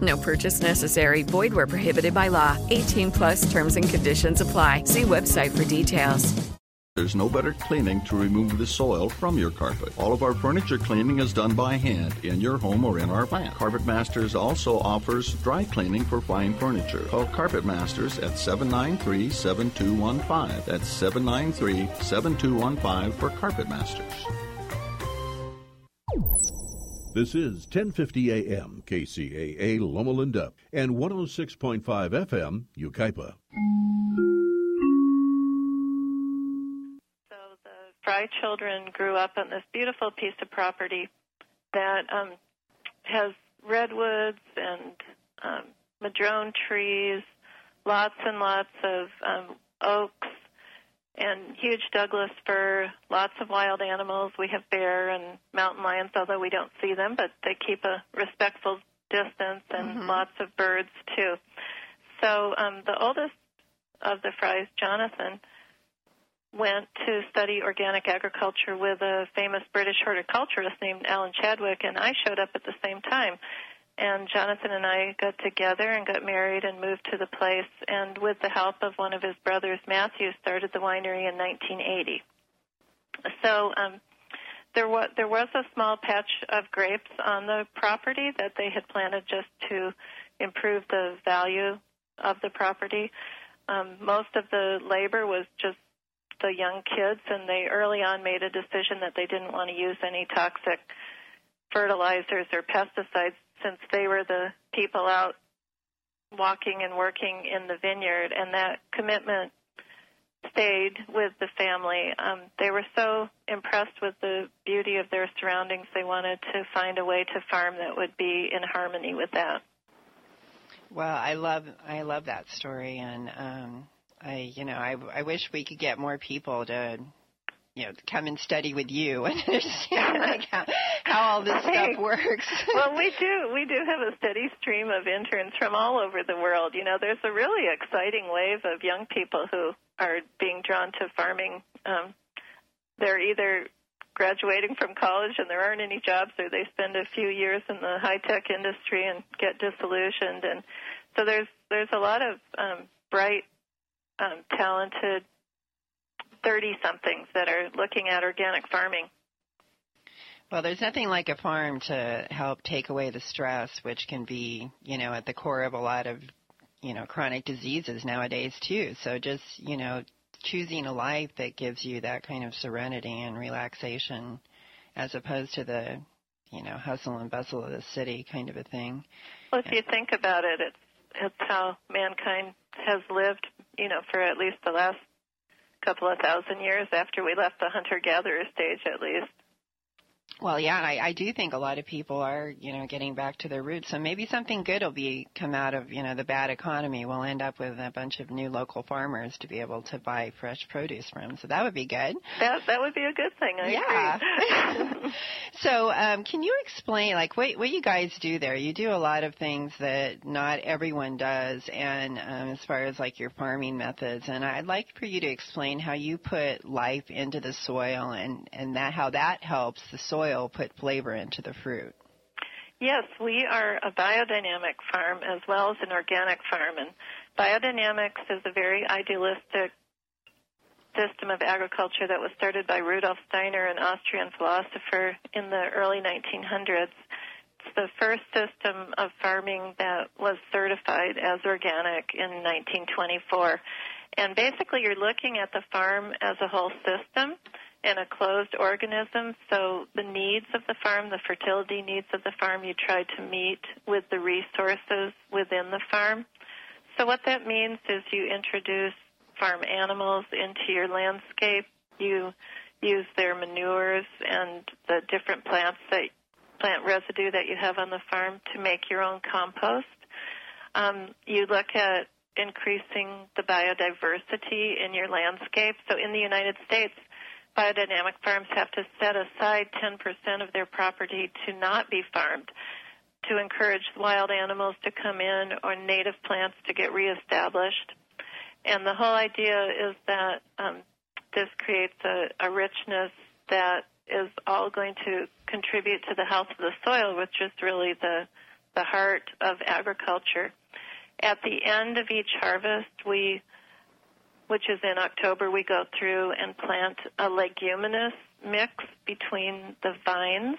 No purchase necessary. Void where prohibited by law. 18 plus terms and conditions apply. See website for details. There's no better cleaning to remove the soil from your carpet. All of our furniture cleaning is done by hand in your home or in our plant. Carpet Masters also offers dry cleaning for fine furniture. Call Carpet Masters at 793 7215. That's 793 7215 for Carpet Masters. This is 1050 AM KCAA Loma Linda and 106.5 FM Yucaipa. So the Frey children grew up on this beautiful piece of property that um, has redwoods and um, madrone trees, lots and lots of um, oaks, and huge Douglas fir, lots of wild animals. We have bear and mountain lions, although we don't see them, but they keep a respectful distance, and Mm-hmm. lots of birds too. So um, the oldest of the Freys, Jonathan, went to study organic agriculture with a famous British horticulturist named Alan Chadwick, and I showed up at the same time. And Jonathan and I got together and got married and moved to the place, and with the help of one of his brothers, Matthew, started the winery in 1980. So um, there was there was a small patch of grapes on the property that they had planted just to improve the value of the property. Um, most of the labor was just the young kids, and they early on made a decision that they didn't want to use any toxic fertilizers or pesticides since they were the people out walking and working in the vineyard, and that commitment stayed with the family. Um, they were so impressed with the beauty of their surroundings, they wanted to find a way to farm that would be in harmony with that. Well, I love I love that story, and um, I you know I I wish we could get more people to you know come and study with you and understand like how, how all this Hey. stuff works. well, we do. We do have a steady stream of interns from all over the world. You know, there's a really exciting wave of young people who are being drawn to farming. Um, they're either graduating from college and there aren't any jobs, or they spend a few years in the high tech industry and get disillusioned. And so there's there's a lot of um, bright, um, talented thirty somethings that are looking at organic farming. Well, there's nothing like a farm to help take away the stress, which can be, you know, at the core of a lot of, you know, chronic diseases nowadays too. So just, you know, choosing a life that gives you that kind of serenity and relaxation as opposed to the, you know, hustle and bustle of the city kind of a thing. Well, if you think about it, it's it's how mankind has lived, you know, for at least the last couple of thousand years after we left the hunter-gatherer stage, at least. Well, yeah, I, I do think a lot of people are, you know, getting back to their roots. So maybe something good will be come out of, you know, the bad economy. We'll end up with a bunch of new local farmers to be able to buy fresh produce from. So that would be good. That that would be a good thing. I Yeah. So, um, can you explain, like, what what you guys do there? You do a lot of things that not everyone does, and um, as far as like your farming methods, and I'd like for you to explain how you put life into the soil, and and that how that helps the soil put flavor into the fruit. Yes, we are a biodynamic farm as well as an organic farm, and biodynamics is a very idealistic system of agriculture that was started by Rudolf Steiner, an Austrian philosopher, in the early 1900s. It's the first system of farming that was certified as organic in 1924. And basically, you're looking at the farm as a whole system and a closed organism. So the needs of the farm, the fertility needs of the farm, you try to meet with the resources within the farm. So what that means is you introduce farm animals into your landscape. You use their manures and the different plants that plant residue that you have on the farm to make your own compost. Um, you look at increasing the biodiversity in your landscape. So in the United States, biodynamic farms have to set aside 10% of their property to not be farmed to encourage wild animals to come in or native plants to get reestablished. And the whole idea is that um, this creates a, a richness that is all going to contribute to the health of the soil, which is really the the heart of agriculture. At the end of each harvest, we, which is in October, we go through and plant a leguminous mix between the vines.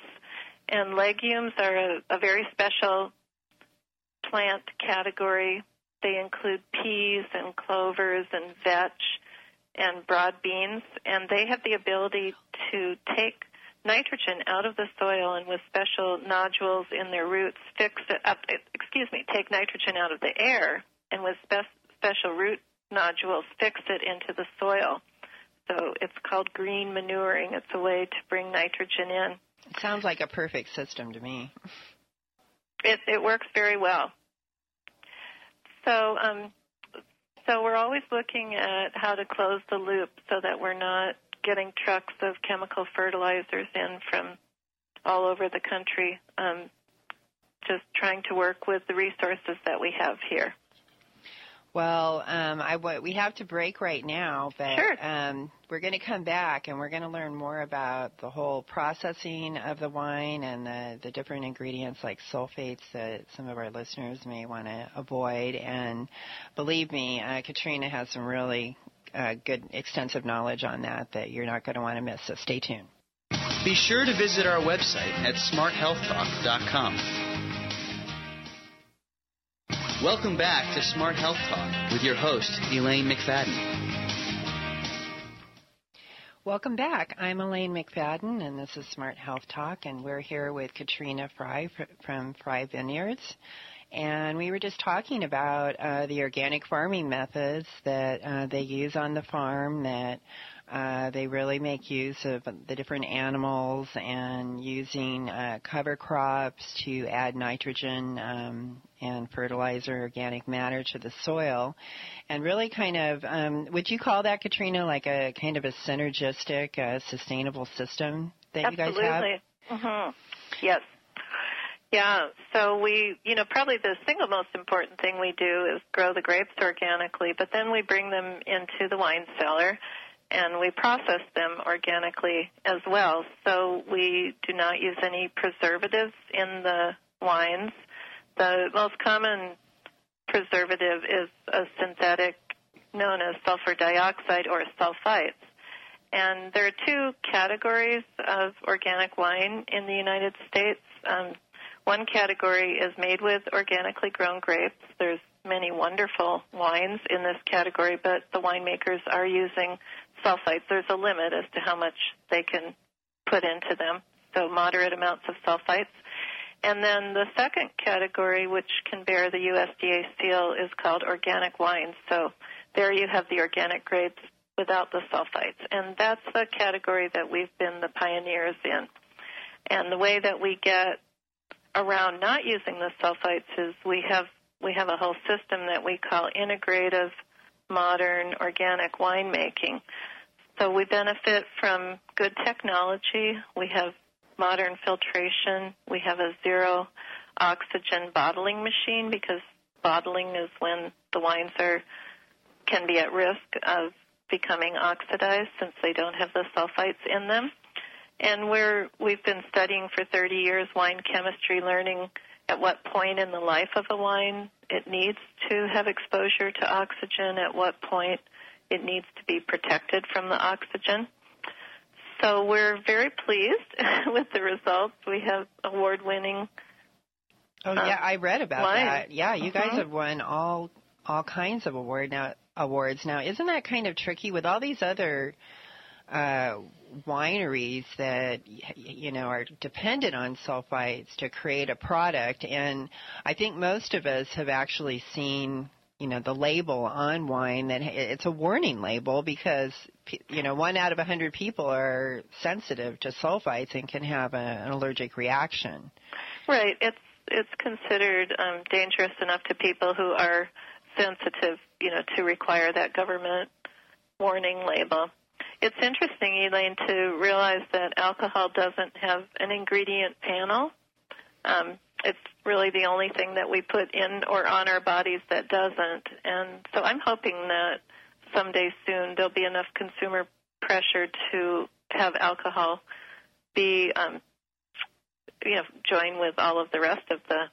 And legumes are a, a very special plant category. They include peas and clovers and vetch and broad beans, and they have the ability to take nitrogen out of the soil and with special nodules in their roots fix it up excuse me take nitrogen out of the air and with spe- special root nodules fix it into the soil so it's called green manuring it's a way to bring nitrogen in it sounds like a perfect system to me it it works very well so um so we're always looking at how to close the loop so that we're not getting trucks of chemical fertilizers in from all over the country. Um, just trying to work with the resources that we have here. Well, um, I we have to break right now, but sure. um, we're going to come back and we're going to learn more about the whole processing of the wine and the, the different ingredients like sulfates that some of our listeners may want to avoid. And believe me, uh, Katrina has some really uh, good extensive knowledge on that that you're not going to want to miss. So stay tuned. Be sure to visit our website at smarthealthtalk.com. Welcome back to Smart Health Talk with your host, Elaine McFadden. Welcome back. I'm Elaine McFadden, and this is Smart Health Talk, and we're here with Katrina Frey from Frey Vineyards and we were just talking about uh, the organic farming methods that uh, they use on the farm that uh, they really make use of the different animals and using uh, cover crops to add nitrogen um, and fertilizer, organic matter to the soil, and really kind of um, would you call that, Katrina, like a kind of a synergistic, uh, sustainable system that Absolutely. you guys have? Mm-hmm. Yes. Yeah, so we, you know, probably the single most important thing we do is grow the grapes organically, but then we bring them into the wine cellar and we process them organically as well. So we do not use any preservatives in the wines. The most common preservative is a synthetic known as sulfur dioxide or sulfites. And there are two categories of organic wine in the United States. Um, one category is made with organically grown grapes. There's many wonderful wines in this category, but the winemakers are using sulfites. There's a limit as to how much they can put into them, so moderate amounts of sulfites. And then the second category, which can bear the USDA seal, is called organic wines. So there you have the organic grapes without the sulfites. And that's the category that we've been the pioneers in. And the way that we get around not using the sulfites is we have we have a whole system that we call integrative modern organic winemaking. So we benefit from good technology. We have modern filtration. We have a zero oxygen bottling machine because bottling is when the wines are can be at risk of becoming oxidized since they don't have the sulfites in them. And we're, we've been studying for 30 years wine chemistry, learning at what point in the life of a wine it needs to have exposure to oxygen, at what point it needs to be protected from the oxygen. So we're very pleased with the results. We have award winning. Oh yeah, I read about wine. that. Yeah, you mm-hmm. guys have won all all kinds of awards. Now, awards. Now, isn't that kind of tricky with all these other uh, wineries that you know are dependent on sulfites to create a product? And I think most of us have actually seen you know the label on wine that it's a warning label because you know one out of a hundred people are sensitive to sulfites and can have a, an allergic reaction. Right. It's it's considered um, dangerous enough to people who are sensitive, you know, to require that government warning label. It's interesting, Elaine, to realize that alcohol doesn't have an ingredient panel. Um, it's really the only thing that we put in or on our bodies that doesn't. And so I'm hoping that someday soon there'll be enough consumer pressure to have alcohol be, um, you know, join with all of the rest of the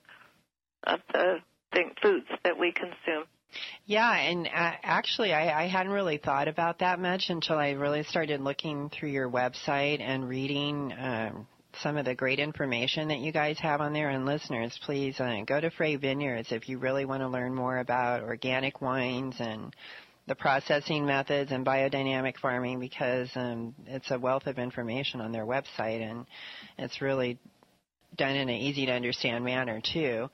of the thing, foods that we consume. Yeah, and uh, actually, I, I hadn't really thought about that much until I really started looking through your website and reading um, some of the great information that you guys have on there. And listeners, please uh, go to Frey Vineyards if you really want to learn more about organic wines and the processing methods and biodynamic farming because um, it's a wealth of information on their website and it's really done in an easy to understand manner too.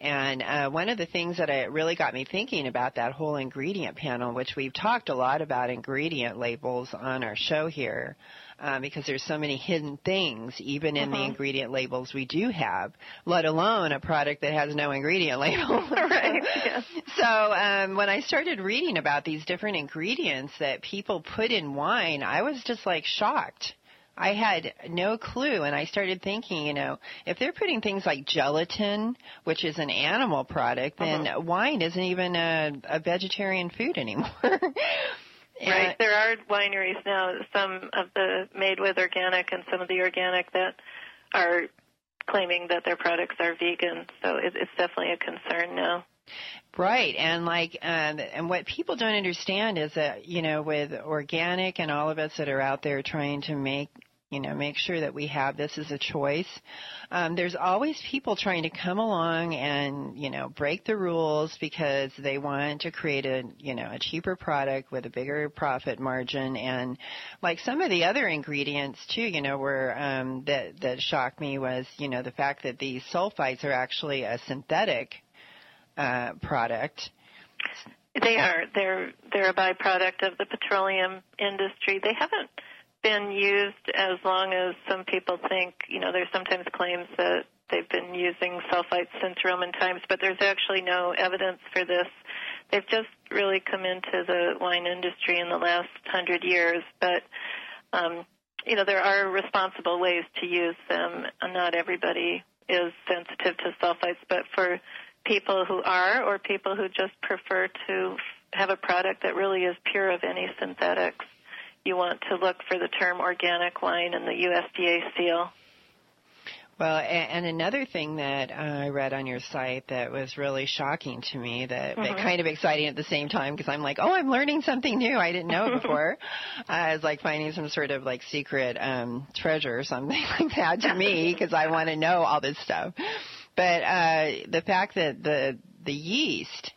And uh, one of the things that it really got me thinking about that whole ingredient panel, which we've talked a lot about ingredient labels on our show here, uh, because there's so many hidden things even in uh-huh. the ingredient labels we do have, let alone a product that has no ingredient label. right. Yeah. So um, when I started reading about these different ingredients that people put in wine, I was just like shocked. I had no clue, and I started thinking, you know, if they're putting things like gelatin, which is an animal product, then uh-huh. wine isn't even a, a vegetarian food anymore. right. There are wineries now, some of the made with organic and some of the organic that are claiming that their products are vegan. So it, it's definitely a concern now. Right, and like, um, and what people don't understand is that you know, with organic and all of us that are out there trying to make you know, make sure that we have this as a choice. Um, there's always people trying to come along and, you know, break the rules because they want to create a, you know, a cheaper product with a bigger profit margin. And like some of the other ingredients too, you know, were, um, that, that shocked me was, you know, the fact that these sulfites are actually a synthetic, uh, product. They are. They're they're a byproduct of the petroleum industry. They haven't been used as long as some people think. You know, there's sometimes claims that they've been using sulfites since Roman times, but there's actually no evidence for this. They've just really come into the wine industry in the last hundred years, but um, you know there are responsible ways to use them. Not everybody is sensitive to sulfites, but for people who are, or people who just prefer to have a product that really is pure of any synthetics, you want to look for the term organic wine and the USDA seal. Well, and another thing that I read on your site that was really shocking to me, that, mm-hmm. that kind of exciting at the same time, because I'm like, oh, I'm learning something new I didn't know before. uh, it's like finding some sort of like secret um, treasure or something like that to me, because I want to know all this stuff. But uh, the fact that the the yeast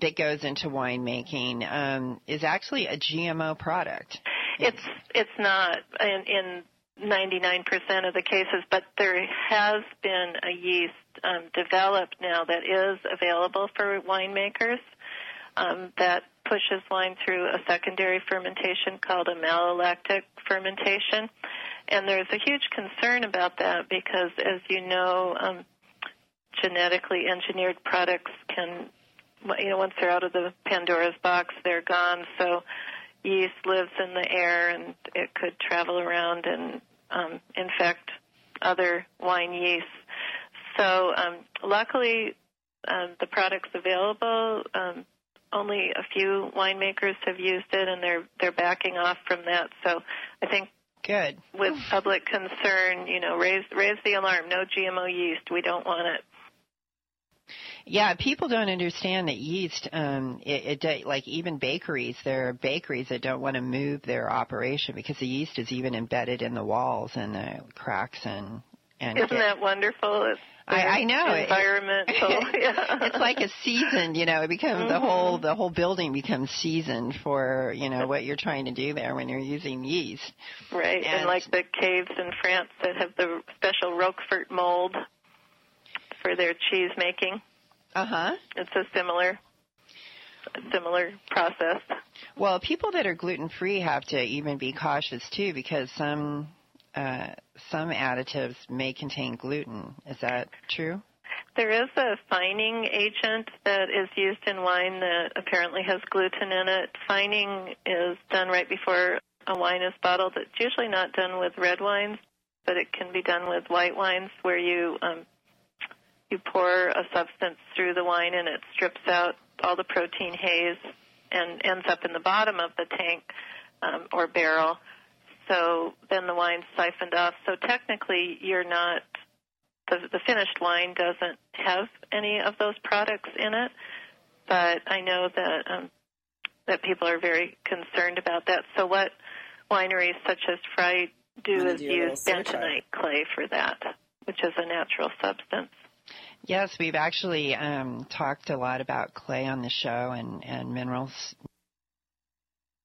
that goes into winemaking um, is actually a GMO product. It's it's not in, in 99% of the cases, but there has been a yeast um, developed now that is available for winemakers um, that pushes wine through a secondary fermentation called a malolactic fermentation. And there's a huge concern about that because, as you know, um, genetically engineered products can, you know, once they're out of the Pandora's box, they're gone. So yeast lives in the air and it could travel around and um, infect other wine yeasts. So um, luckily, um, the product's available. Um, only a few winemakers have used it, and they're they're backing off from that. So I think good with public concern, you know, raise raise the alarm. No GMO yeast. We don't want it. Yeah, people don't understand that yeast. Um, it, it like even bakeries. There are bakeries that don't want to move their operation because the yeast is even embedded in the walls and the cracks and and Isn't that wonderful? It's I, I know It- environmental. yeah. it's like a seasoned, you know, it becomes the Mhm. whole the whole building becomes seasoned for, you know, what you're trying to do there when you're using yeast. Right, and, And- like the caves in France that have the special Roquefort mold for their cheese making. Uh-huh. It's a similar similar process. Well, people that are gluten free have to even be cautious too because some uh, some additives may contain gluten. Is that true? There is a fining agent that is used in wine that apparently has gluten in it. Fining is done right before a wine is bottled. It's usually not done with red wines, but it can be done with white wines where you um, you pour a substance through the wine and it strips out all the protein haze and ends up in the bottom of the tank um, or barrel. So then the wine's siphoned off. So technically, you're not the, the finished wine doesn't have any of those products in it, but I know that um, that people are very concerned about that. So what wineries such as Frey do is use bentonite clay for that, which is a natural substance. Yes, we've actually um, talked a lot about clay on the show and, and minerals.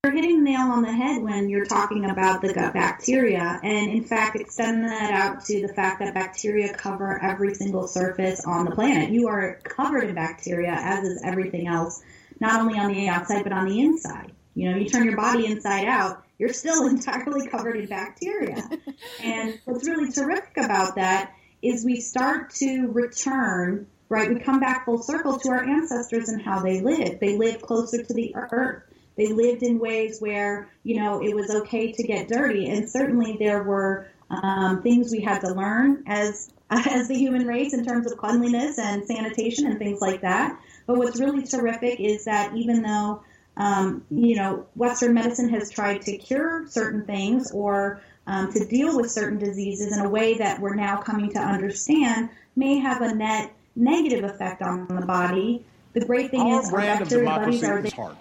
You're hitting the nail on the head when you're talking about the gut bacteria, and in fact, extend that out to the fact that bacteria cover every single surface on the planet. You are covered in bacteria, as is everything else, not only on the outside but on the inside. You know, you turn your body inside out, you're still entirely covered in bacteria. and what's really terrific about that is we start to return, right? We come back full circle to our ancestors and how they lived. They lived closer to the earth. They lived in ways where, you know, it was okay to get dirty. And certainly there were um, things we had to learn as, as the human race in terms of cleanliness and sanitation and things like that. But what's really terrific is that even though, um, you know, Western medicine has tried to cure certain things or um, to deal with certain diseases in a way that we're now coming to understand may have a net negative effect on the body. The great thing Our is our brand of bacteria buddies democracy are is hard.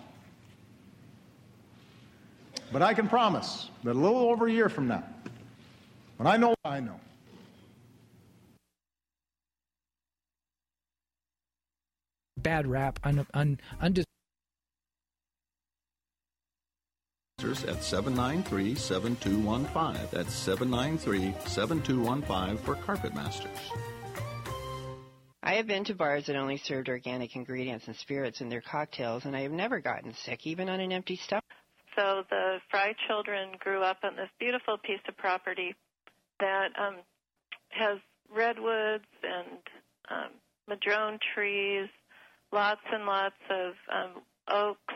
But I can promise that a little over a year from now, when I know what I know, bad rap, un, un, undis- at 793-7215. That's 793-7215 for Carpet Masters. I have been to bars that only served organic ingredients and spirits in their cocktails, and I have never gotten sick, even on an empty stomach. So the Frey children grew up on this beautiful piece of property that um, has redwoods and um, madrone trees, lots and lots of um, oaks,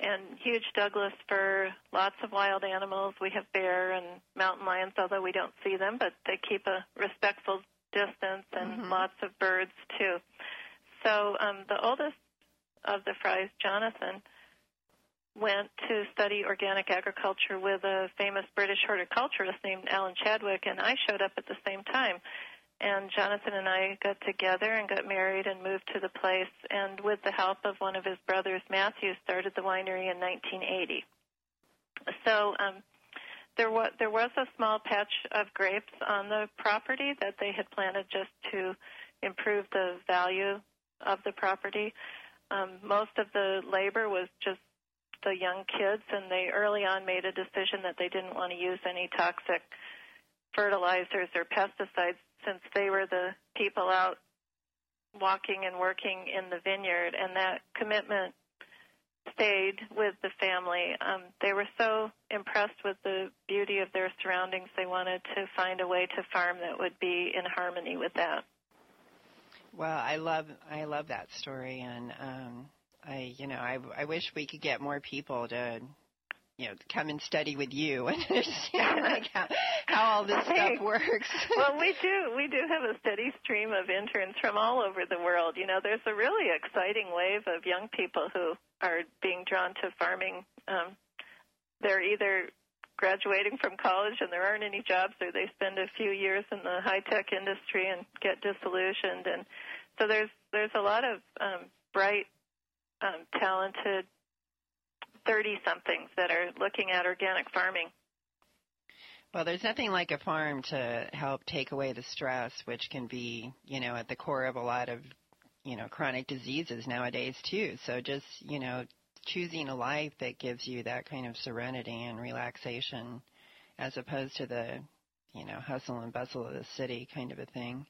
and huge Douglas fir, lots of wild animals. We have bear and mountain lions, although we don't see them, but they keep a respectful distance, and lots of birds too. So um, the oldest of the Freys, Jonathan, went to study organic agriculture with a famous British horticulturist named Alan Chadwick, and I showed up at the same time. And Jonathan and I got together and got married and moved to the place, and with the help of one of his brothers, Matthew, started the winery in 1980. So um, there was there was a small patch of grapes on the property that they had planted just to improve the value of the property. Um, most of the labor was just the young kids, and they early on made a decision that they didn't want to use any toxic fertilizers or pesticides since they were the people out walking and working in the vineyard, and that commitment stayed with the family. Um, they were so impressed with the beauty of their surroundings, they wanted to find a way to farm that would be in harmony with that. Well, I love I love that story, and um, I you know I I wish we could get more people to you know come and study with you and understand like how how all this stuff works. well, we do we do have a steady stream of interns from all over the world. You know, there's a really exciting wave of young people who are being drawn to farming. Um, they're either graduating from college and there aren't any jobs, or they spend a few years in the high tech industry and get disillusioned. And so there's there's a lot of um, bright, um, talented thirty somethings that are looking at organic farming. Well, there's nothing like a farm to help take away the stress, which can be, you know, at the core of a lot of, you know, chronic diseases nowadays too. So just, you know, choosing a life that gives you that kind of serenity and relaxation as opposed to the, you know, hustle and bustle of the city kind of a thing.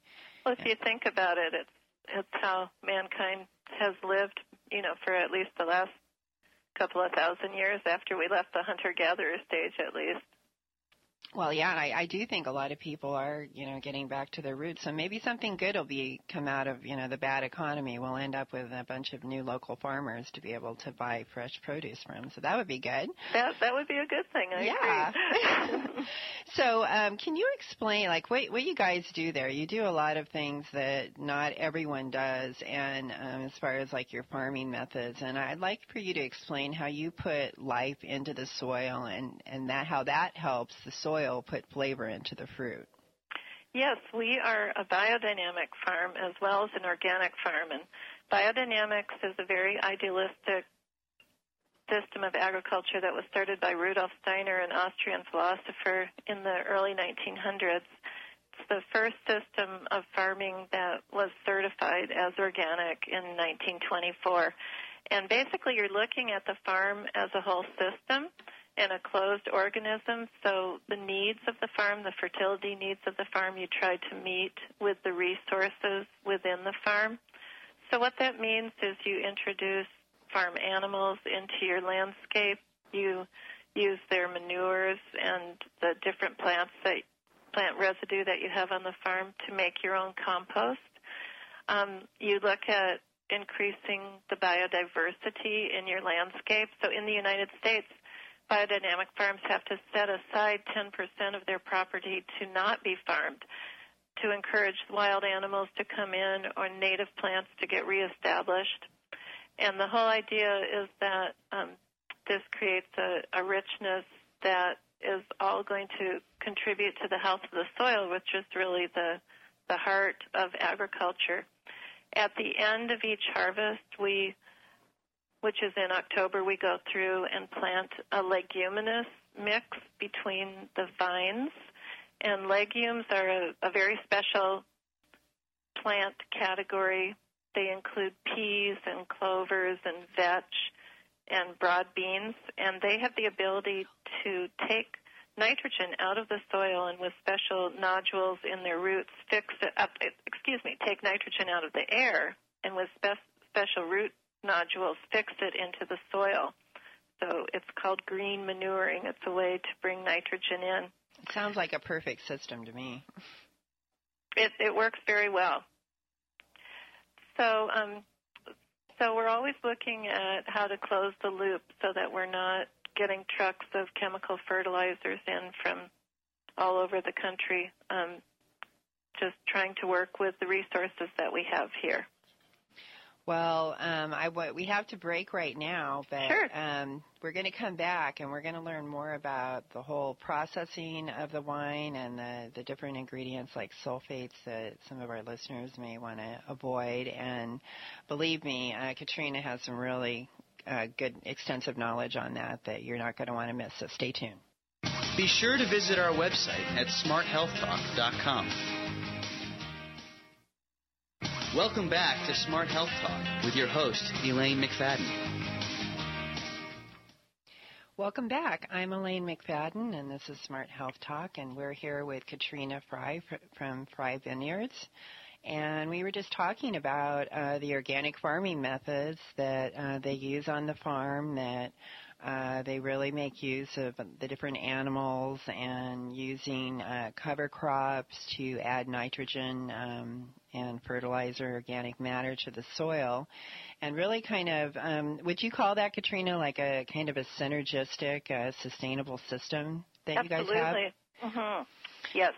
Well, if you think about it, it's it's how mankind has lived, you know, for at least the last couple of thousand years after we left the hunter gatherer stage at least. Well, yeah, I, I do think a lot of people are, you know, getting back to their roots. So maybe something good will be come out of, you know, the bad economy. We'll end up with a bunch of new local farmers to be able to buy fresh produce from. So that would be good. That that would be a good thing. I yeah. so, um, can you explain, like, what what you guys do there? You do a lot of things that not everyone does, and um, as far as like your farming methods, and I'd like for you to explain how you put life into the soil, and and that how that helps the soil soil put flavor into the fruit. Yes, we are a biodynamic farm as well as an organic farm. And biodynamics is a very idealistic system of agriculture that was started by Rudolf Steiner, an Austrian philosopher, in the early 1900s. It's the first system of farming that was certified as organic in 1924. And basically, you're looking at the farm as a whole system and a closed organism. So the needs of the farm, the fertility needs of the farm, you try to meet with the resources within the farm. So what that means is you introduce farm animals into your landscape. You use their manures and the different plants that plant residue that you have on the farm to make your own compost. Um, you look at increasing the biodiversity in your landscape. So in the United States, biodynamic farms have to set aside 10% of their property to not be farmed to encourage wild animals to come in or native plants to get reestablished. And the whole idea is that um, this creates a, a richness that is all going to contribute to the health of the soil, which is really the the heart of agriculture. At the end of each harvest, we which is in October, we go through and plant a leguminous mix between the vines. And legumes are a, a very special plant category. They include peas and clovers and vetch and broad beans, and they have the ability to take nitrogen out of the soil and with special nodules in their roots fix it up, excuse me, take nitrogen out of the air and with spe- special root nodules fix it into the soil. So it's called green manuring. It's a way to bring nitrogen in. It sounds like a perfect system to me. It, it works very well. So, um, so we're always looking at how to close the loop so that we're not getting trucks of chemical fertilizers in from all over the country. Um, just trying to work with the resources that we have here. Well, um, I we have to break right now, but sure. um, we're going to come back and we're going to learn more about the whole processing of the wine and the, the different ingredients like sulfates that some of our listeners may want to avoid. And believe me, uh, Katrina has some really uh, good, extensive knowledge on that that you're not going to want to miss. So stay tuned. Be sure to visit our website at smarthealthtalk.com. Welcome back to Smart Health Talk with your host, Elaine McFadden. Welcome back. I'm Elaine McFadden, and this is Smart Health Talk, and we're here with Katrina Frey from Frey Vineyards. And we were just talking about uh, the organic farming methods that uh, they use on the farm that uh, they really make use of the different animals and using uh, cover crops to add nitrogen um, and fertilizer, organic matter to the soil, and really kind of, um, would you call that, Katrina, like a kind of a synergistic, uh, sustainable system that Absolutely. you guys have? Absolutely. Mm-hmm. Yes.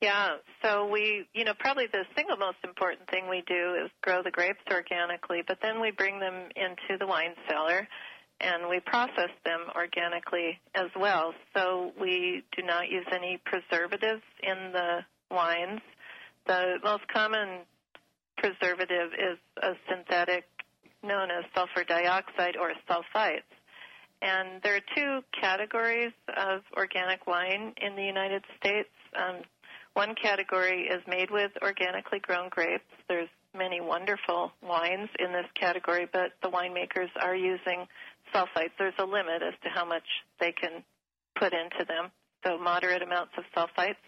Yeah, so we, you know, probably the single most important thing we do is grow the grapes organically, but then we bring them into the wine cellar and we process them organically as well. So we do not use any preservatives in the wines. The most common preservative is a synthetic known as sulfur dioxide or sulfites. And there are two categories of organic wine in the United States. Um, one category is made with organically grown grapes. There's many wonderful wines in this category, but the winemakers are using sulfites. There's a limit as to how much they can put into them, so moderate amounts of sulfites.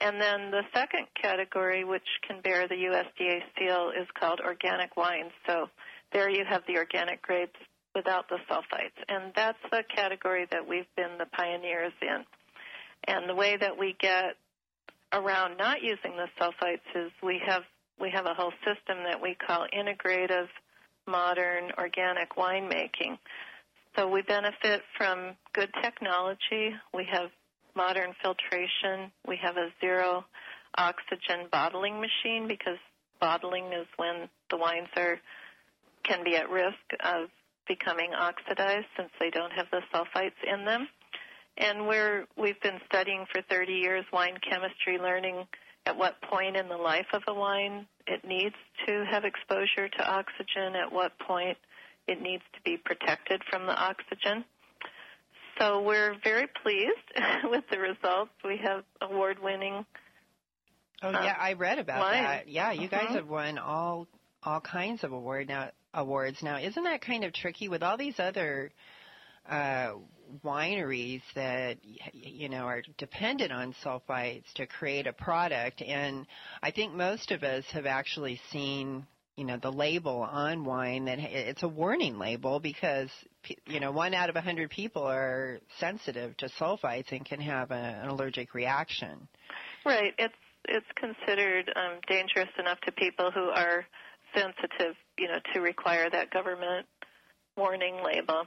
And then the second category, which can bear the USDA seal, is called organic wines. So there you have the organic grapes without the sulfites. And that's the category that we've been the pioneers in. And the way that we get around not using the sulfites is we have we have a whole system that we call integrative modern organic winemaking. So we benefit from good technology. We have modern filtration. We have a zero oxygen bottling machine because bottling is when the wines are can be at risk of becoming oxidized since they don't have the sulfites in them. And we're we've been studying for 30 years wine chemistry, learning at what point in the life of a wine it needs to have exposure to oxygen, at what point it needs to be protected from the oxygen. So we're very pleased with the results. We have award-winning. Oh yeah, I read about wine. that. Yeah, you guys Mhm. have won all all kinds of award now awards. Now, isn't that kind of tricky with all these other uh, wineries that you know are dependent on sulfites to create a product? And I think most of us have actually seen you know the label on wine that it's a warning label because you know one out of a hundred people are sensitive to sulfites and can have a, an allergic reaction. Right. It's it's considered um, dangerous enough to people who are sensitive, you know, to require that government warning label.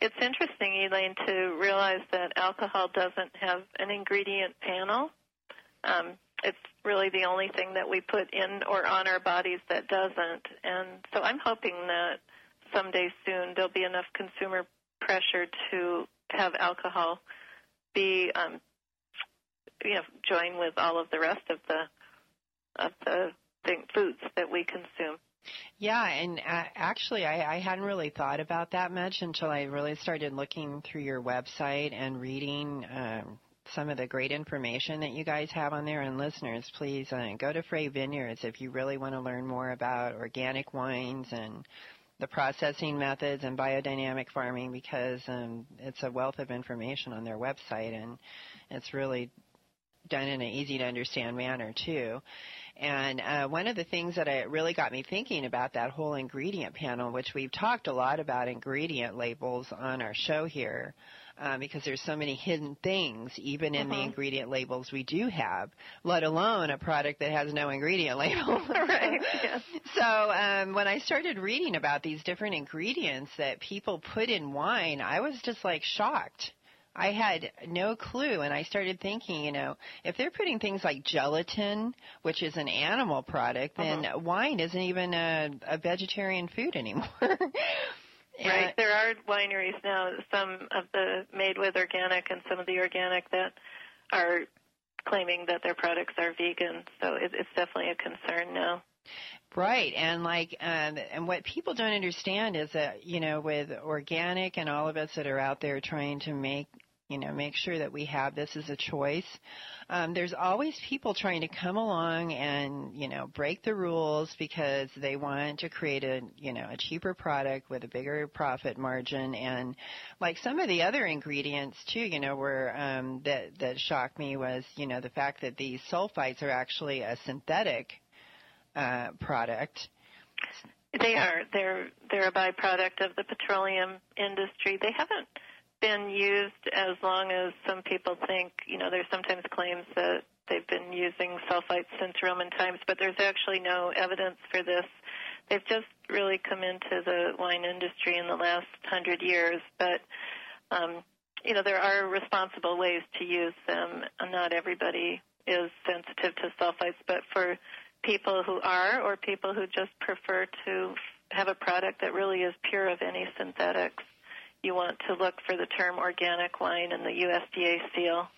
It's interesting, Elaine, to realize that alcohol doesn't have an ingredient panel. Um, it's really the only thing that we put in or on our bodies that doesn't. And so I'm hoping that someday soon there'll be enough consumer pressure to have alcohol be um, you know join with all of the rest of the of the thing, foods that we consume. Yeah, and uh, actually, I, I hadn't really thought about that much until I really started looking through your website and reading um, some of the great information that you guys have on there. And listeners, please uh, go to Frey Vineyards if you really want to learn more about organic wines and the processing methods and biodynamic farming because um, it's a wealth of information on their website and it's really done in an easy to understand manner too. And uh, one of the things that really got me thinking about that whole ingredient panel, which we've talked a lot about ingredient labels on our show here, um, because there's so many hidden things even in the Mhm. ingredient labels we do have, let alone a product that has no ingredient label. right. Yeah. So um, when I started reading about these different ingredients that people put in wine, I was just like shocked. I had no clue, and I started thinking, you know, if they're putting things like gelatin, which is an animal product, then wine isn't even a, a vegetarian food anymore. Right. There are wineries now, some of the made with organic and some of the organic that are claiming that their products are vegan. So it, it's definitely a concern now. Right, and like, um, and what people don't understand is that you know, with organic and all of us that are out there trying to make, you know, make sure that we have this as a choice. Um, there's always people trying to come along and you know break the rules because they want to create a you know a cheaper product with a bigger profit margin and like some of the other ingredients too you know were um, that that shocked me was you know the fact that these sulfites are actually a synthetic uh, product. They are. They're they're a byproduct of the petroleum industry. They haven't been used as long as some people think. You know, there's sometimes claims that they've been using sulfites since Roman times, but there's actually no evidence for this. They've just really come into the wine industry in the last hundred years, but um, you know there are responsible ways to use them. Not everybody is sensitive to sulfites, but for people who are or people who just prefer to have a product that really is pure of any synthetics, you want to look for the term organic wine and the USDA seal.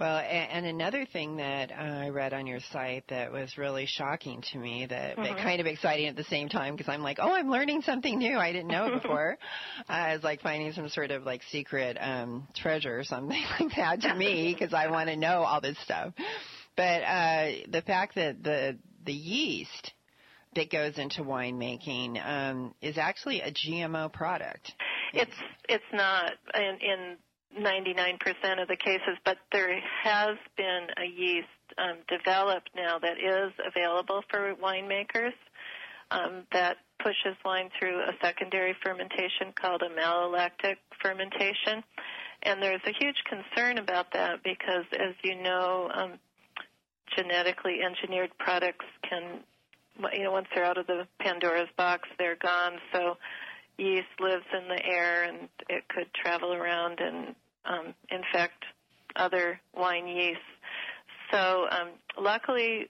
Well, and another thing that uh, I read on your site that was really shocking to me, that Mhm. kind of exciting at the same time, because I'm like, oh, I'm learning something new I didn't know before. uh, it's like finding some sort of like secret um, treasure or something like that to me, because I want to know all this stuff. But uh, the fact that the the yeast that goes into winemaking um, is actually a GMO product. It's it's not in, in 99% of the cases, but there has been a yeast um, developed now that is available for winemakers um, that pushes wine through a secondary fermentation called a malolactic fermentation. And there's a huge concern about that because, as you know, um, genetically engineered products can, you know, once they're out of the Pandora's box, they're gone. So yeast lives in the air and it could travel around and um, infect other wine yeasts. So um, luckily,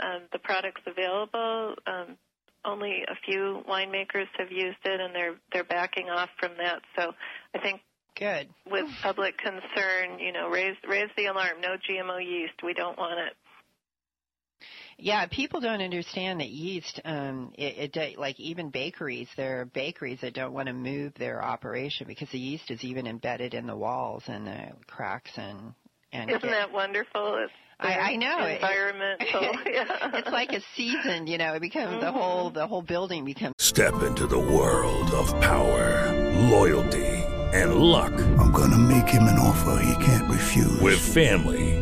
um, the product's available. Um, only a few winemakers have used it, and they're they're backing off from that. So I think good with public concern, you know, raise raise the alarm. No GMO yeast. We don't want it. Yeah, people don't understand that yeast. Um, it, it like even bakeries. There are bakeries that don't want to move their operation because the yeast is even embedded in the walls and the cracks and and. Isn't it- that wonderful? It's I, I know It- environmental. yeah. it's like a season, you know. It becomes the whole the whole building becomes. Step into the world of power, loyalty, and luck. I'm gonna make him an offer he can't refuse. With family,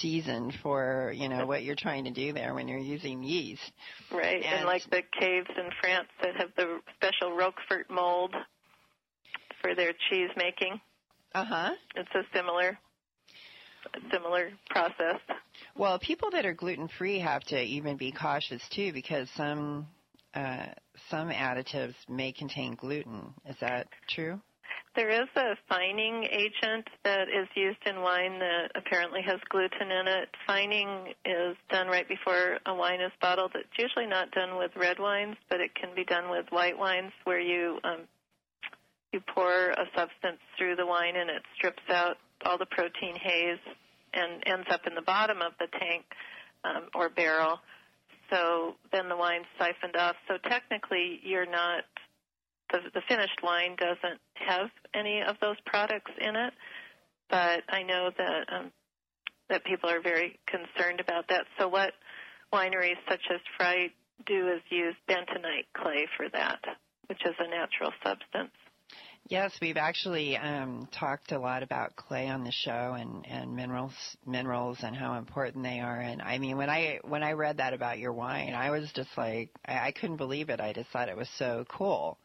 Season for you know what you're trying to do there when you're using yeast. Right, and, And- like the caves in France that have the special Roquefort mold for their cheese making. Uh huh. It's a similar, similar process. Well, people that are gluten free have to even be cautious too because some uh, some additives may contain gluten. Is that true? There is a fining agent that is used in wine that apparently has gluten in it. Fining is done right before a wine is bottled. It's usually not done with red wines, but it can be done with white wines where you um, you pour a substance through the wine and it strips out all the protein haze and ends up in the bottom of the tank um, or barrel. So then the wine's siphoned off. So technically, you're not the, the finished wine doesn't have any of those products in it, but I know that um, that people are very concerned about that. So what wineries such as Frey do is use bentonite clay for that, which is a natural substance. Yes, we've actually um, talked a lot about clay on the show and, and minerals, minerals, and how important they are. And I mean, when I when I read that about your wine, I was just like, I, I couldn't believe it. I just thought it was so cool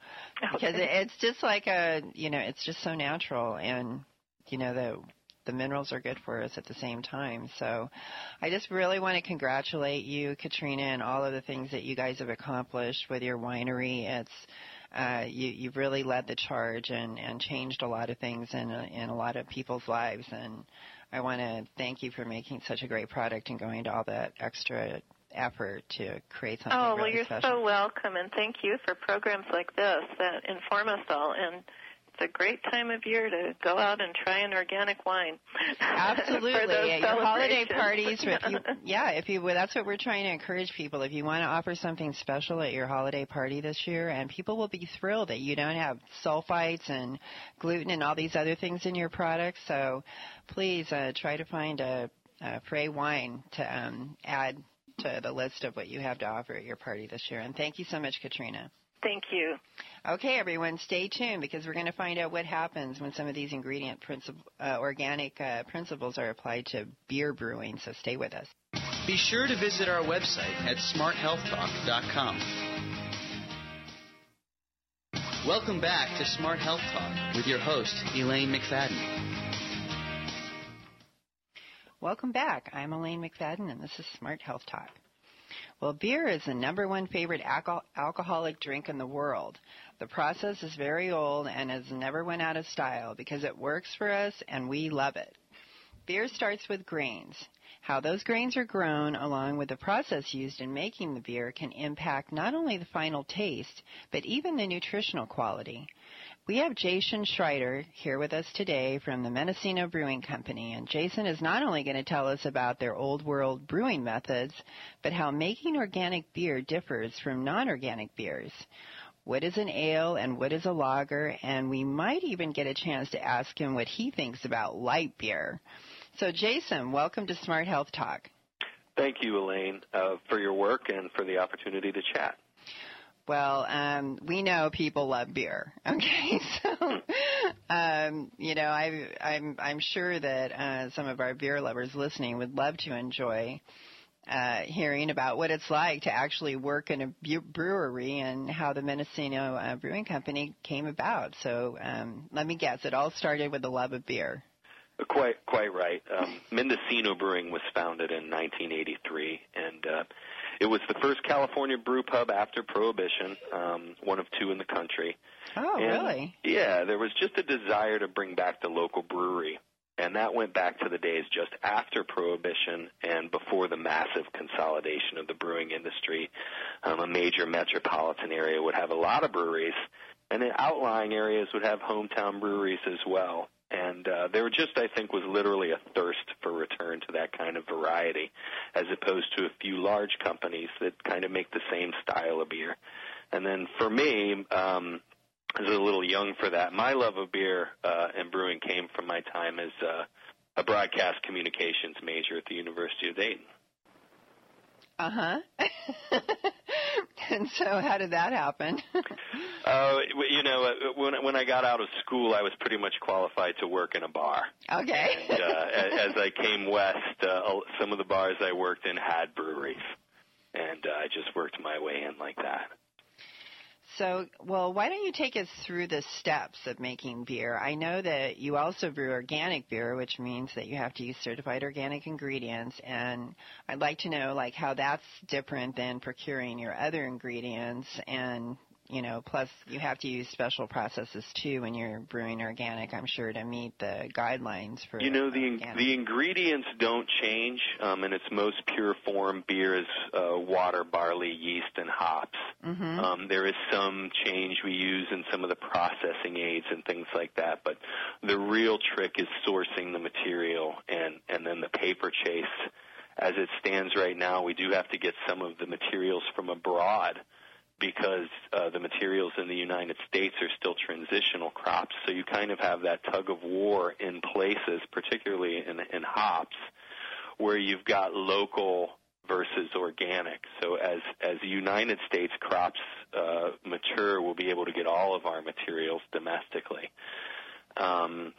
because it, it's just like a, you know, it's just so natural, and you know the the minerals are good for us at the same time. So I just really want to congratulate you, Katrina, and all of the things that you guys have accomplished with your winery. It's uh, you, you've really led the charge and, and changed a lot of things in a, in a lot of people's lives. And I want to thank you for making such a great product and going to all that extra effort to create something oh, really well, you're special. so welcome, and thank you for programs like this that inform us all. And a great time of year to go out and try an organic wine. Absolutely, For those at your holiday parties. If you, yeah, if you, well, that's what we're trying to encourage people. If you want to offer something special at your holiday party this year, and people will be thrilled that you don't have sulfites and gluten and all these other things in your products. So, please uh, try to find a, a Frey wine to um, add to the list of what you have to offer at your party this year. And thank you so much, Katrina. Thank you. Okay, everyone, stay tuned because we're going to find out what happens when some of these ingredient princip- uh, organic uh, principles are applied to beer brewing. So stay with us. Be sure to visit our website at smarthealthtalk.com. Welcome back to Smart Health Talk with your host, Elaine McFadden. Welcome back. I'm Elaine McFadden, and this is Smart Health Talk. Well, beer is the number one favorite alco- alcoholic drink in the world. The process is very old and has never went out of style because it works for us and we love it. Beer starts with grains. How those grains are grown, along with the process used in making the beer, can impact not only the final taste, but even the nutritional quality. We have Jason Schreider here with us today from the Mendocino Brewing Company, and Jason is not only going to tell us about their old world brewing methods, but how making organic beer differs from non-organic beers. What is an ale and what is a lager? And we might even get a chance to ask him what he thinks about light beer. So, Jason, welcome to Smart Health Talk. Thank you, Elaine, uh, for your work and for the opportunity to chat. Well, um, we know people love beer. Okay, so um, you know, I, I'm I'm sure that uh, some of our beer lovers listening would love to enjoy uh, hearing about what it's like to actually work in a brewery and how the Mendocino uh, Brewing Company came about. So um, let me guess, it all started with the love of beer. Quite quite right. Um, Mendocino Brewing was founded in 1983, and uh, it was the first California brew pub after Prohibition, um, one of two in the country. Oh, and, really? Yeah, there was just a desire to bring back the local brewery. And that went back to the days just after Prohibition and before the massive consolidation of the brewing industry. Um, a major metropolitan area would have a lot of breweries, and the outlying areas would have hometown breweries as well and uh, there just I think was literally a thirst for return to that kind of variety, as opposed to a few large companies that kind of make the same style of beer. And then for me, um, I was a little young for that. My love of beer uh, and brewing came from my time as uh, a broadcast communications major at the University of Dayton. Uh huh. and so, how did that happen? uh, you know, uh, when when I got out of school, I was pretty much qualified to work in a bar. Okay. And, uh, as I came west, uh, some of the bars I worked in had breweries, and uh, I just worked my way in like that. So, well, why don't you take us through the steps of making beer? I know that you also brew organic beer, which means that you have to use certified organic ingredients, and I'd like to know like how that's different than procuring your other ingredients and you know, plus you have to use special processes too when you're brewing organic. I'm sure to meet the guidelines for. You know, the organic. the ingredients don't change. Um, in its most pure form, beer is uh, water, barley, yeast, and hops. Mm-hmm. Um, there is some change we use in some of the processing aids and things like that, but the real trick is sourcing the material and and then the paper chase. As it stands right now, we do have to get some of the materials from abroad because uh, the materials in the United States are still transitional crops. So you kind of have that tug of war in places, particularly in, in hops, where you've got local versus organic. So as as the United States crops uh, mature, we'll be able to get all of our materials domestically. Um,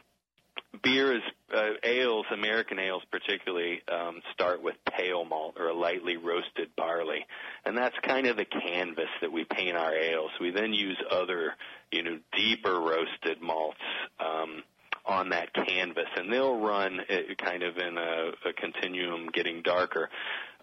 beer is uh, ales, American ales particularly, um, start with pale malt or a lightly roasted barley, and that's kind of the canvas that we paint our ales. We then use other, you know, deeper roasted malts. Um, on that canvas, and they'll run kind of in a, a continuum, getting darker.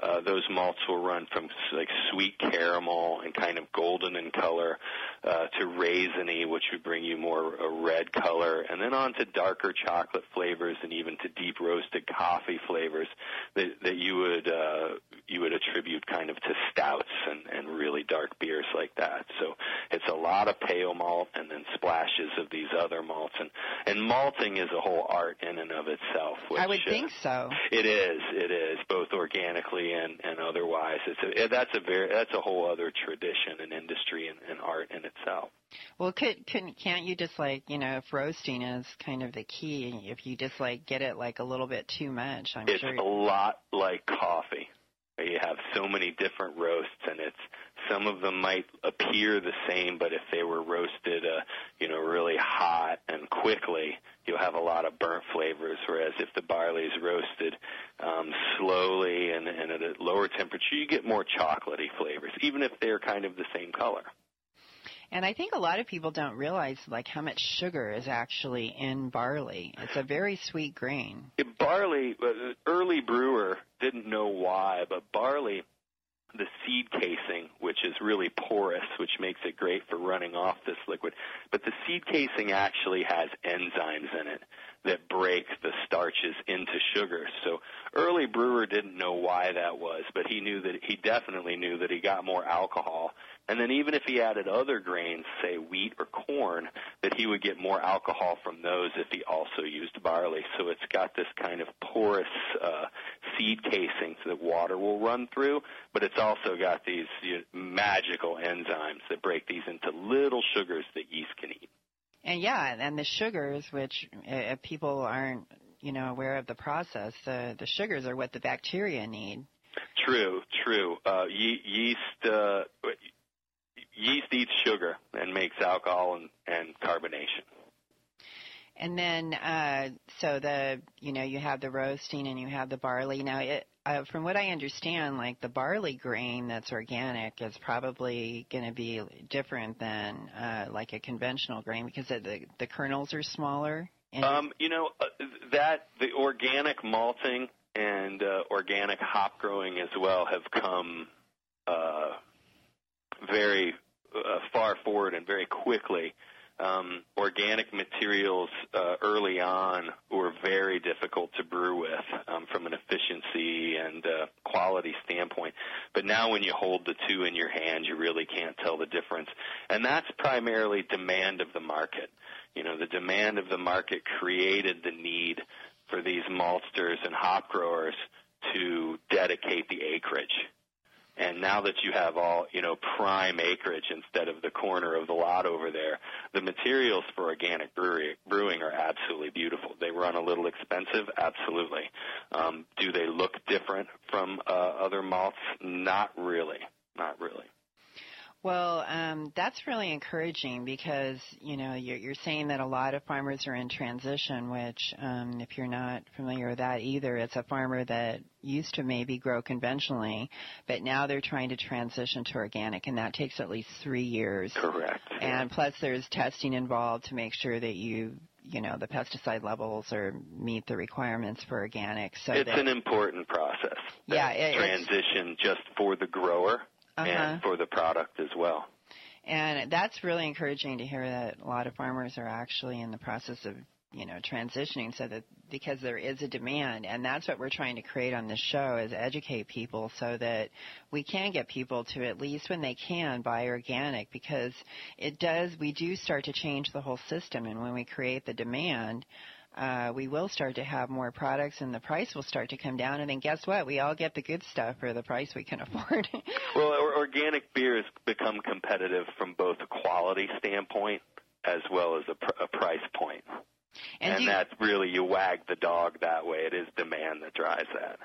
Uh, those malts will run from like sweet caramel and kind of golden in color uh, to raisiny, which would bring you more a red color, and then on to darker chocolate flavors and even to deep roasted coffee flavors that, that you would uh, you would attribute kind of to stouts and, and really dark beers like that. So it's a lot of pale malt and then splashes of these other malts, and and malting is a whole art in and of itself. Which, I would uh, think so. It is. It is both organically and and otherwise. It's a, that's a very that's a whole other tradition and industry and, and art in itself. Well, could, can, can't you just like you know if roasting is kind of the key? If you just like get it like a little bit too much, I'm it's sure. a lot like coffee. You have so many different roasts, and it's some of them might appear the same, but if they were roasted, uh, you know, really hot and quickly, you'll have a lot of burnt flavors. Whereas if the barley is roasted um, slowly and, and at a lower temperature, you get more chocolatey flavors, even if they're kind of the same color. And I think a lot of people don't realize like how much sugar is actually in barley. It's a very sweet grain. Barley, uh, early brewer didn't know why, but barley the seed casing, which is really porous, which makes it great for running off this liquid. But the seed casing actually has enzymes in it that break the starches into sugar. So early brewer didn't know why that was, but he knew that he definitely knew that he got more alcohol. And then even if he added other grains, say wheat or corn, that he would get more alcohol from those if he also used barley. So it's got this kind of porous uh, seed casing so that water will run through, but it's also got these you know, magical enzymes that break these into little sugars that yeast can eat. And yeah, and the sugars, which if people aren't, you know, aware of the process, the the sugars are what the bacteria need. True, true. Uh, ye- yeast, uh, yeast eats sugar and makes alcohol and, and carbonation. And then, uh, so the you know you have the roasting and you have the barley. Now, it, uh, from what I understand, like the barley grain that's organic is probably going to be different than uh, like a conventional grain because the the kernels are smaller. And Um, you know uh, that the organic malting and uh, organic hop growing as well have come uh, very far forward and very quickly. Um, organic materials uh, early on were very difficult to brew with um, from an efficiency and uh, quality standpoint. But now, when you hold the two in your hand, you really can't tell the difference. And that's primarily demand of the market. You know, the demand of the market created the need for these maltsters and hop growers to dedicate the acreage. And now that you have all, you know, prime acreage instead of the corner of the lot over there, the materials for organic brewery, brewing are absolutely beautiful. They run a little expensive, absolutely. Um, do they look different from uh, other malts? Not really. Not really. Well, um, that's really encouraging because you know you're, you're saying that a lot of farmers are in transition. Which, um, if you're not familiar with that either, it's a farmer that used to maybe grow conventionally, but now they're trying to transition to organic, and that takes at least three years. Correct. And plus, there's testing involved to make sure that you you know the pesticide levels are meet the requirements for organic. So it's that, an important process. Yeah, it- transition just for the grower Uh-huh. and for the product as well. And that's really encouraging to hear that a lot of farmers are actually in the process of, you know, transitioning so that because there is a demand and that's what we're trying to create on this show is educate people so that we can get people to at least when they can buy organic because it does we do start to change the whole system and when we create the demand uh, we will start to have more products and the price will start to come down. And then guess what? We all get the good stuff for the price we can afford. Well, or- organic beer has become competitive from both a quality standpoint as well as a, pr- a price point. And And, you- that's really you wag the dog that way. It is demand that drives that.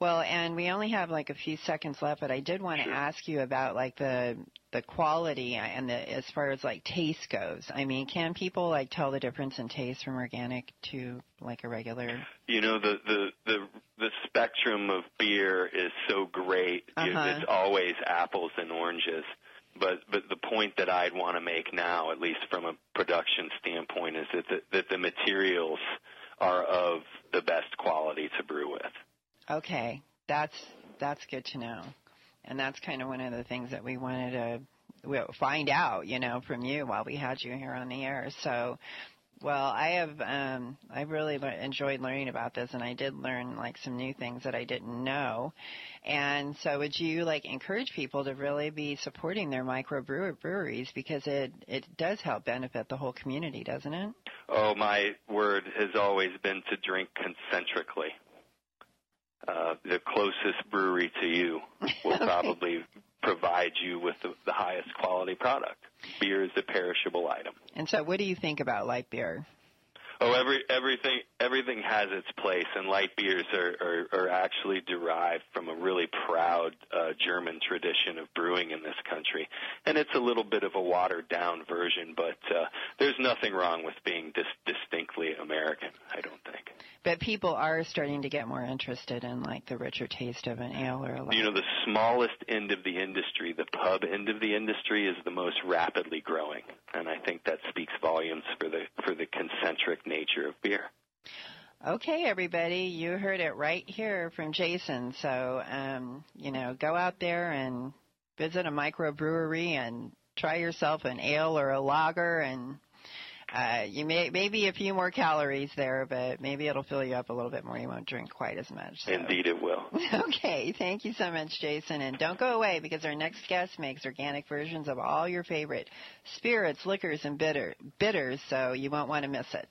Well, and we only have like a few seconds left, but I did want to ask you about like the the quality and the as far as like taste goes. I mean, can people like tell the difference in taste from organic to like a regular? You know the the the the spectrum of beer is so great. Uh-huh. It's always apples and oranges. But but the point that I'd want to make now, at least from a production standpoint, is that the, that the materials are of the best quality to brew with. Okay, that's that's good to know, and that's kind of one of the things that we wanted to find out, you know, from you while we had you here on the air. So, well, I have um, I really le- enjoyed learning about this, and I did learn like some new things that I didn't know. And so, would you like encourage people to really be supporting their micro breweries because it it does help benefit the whole community, doesn't it? Oh, my word has always been to drink concentrically. Uh, the closest brewery to you will probably provide you with the, the highest quality product. Beer is a perishable item. And so, what do you think about light beer? Oh, every everything everything has its place, and light beers are are, are actually derived from a really proud uh, German tradition of brewing in this country, and it's a little bit of a watered down version, but uh, there's nothing wrong with being dis- distinctly American. I don't think. But people are starting to get more interested in like the richer taste of an ale or a lager. You know, the smallest end of the industry, the pub end of the industry, is the most rapidly growing, and I think that speaks volumes for the for the concentric nature of beer. Okay, everybody, you heard it right here from Jason. So, um, you know, go out there and visit a microbrewery and try yourself an ale or a lager, and uh, you may maybe a few more calories there, but maybe it'll fill you up a little bit more. You won't drink quite as much. So. Indeed, it will. Okay, thank you so much, Jason. And don't go away because our next guest makes organic versions of all your favorite spirits, liquors, and bitter bitters, so you won't want to miss it.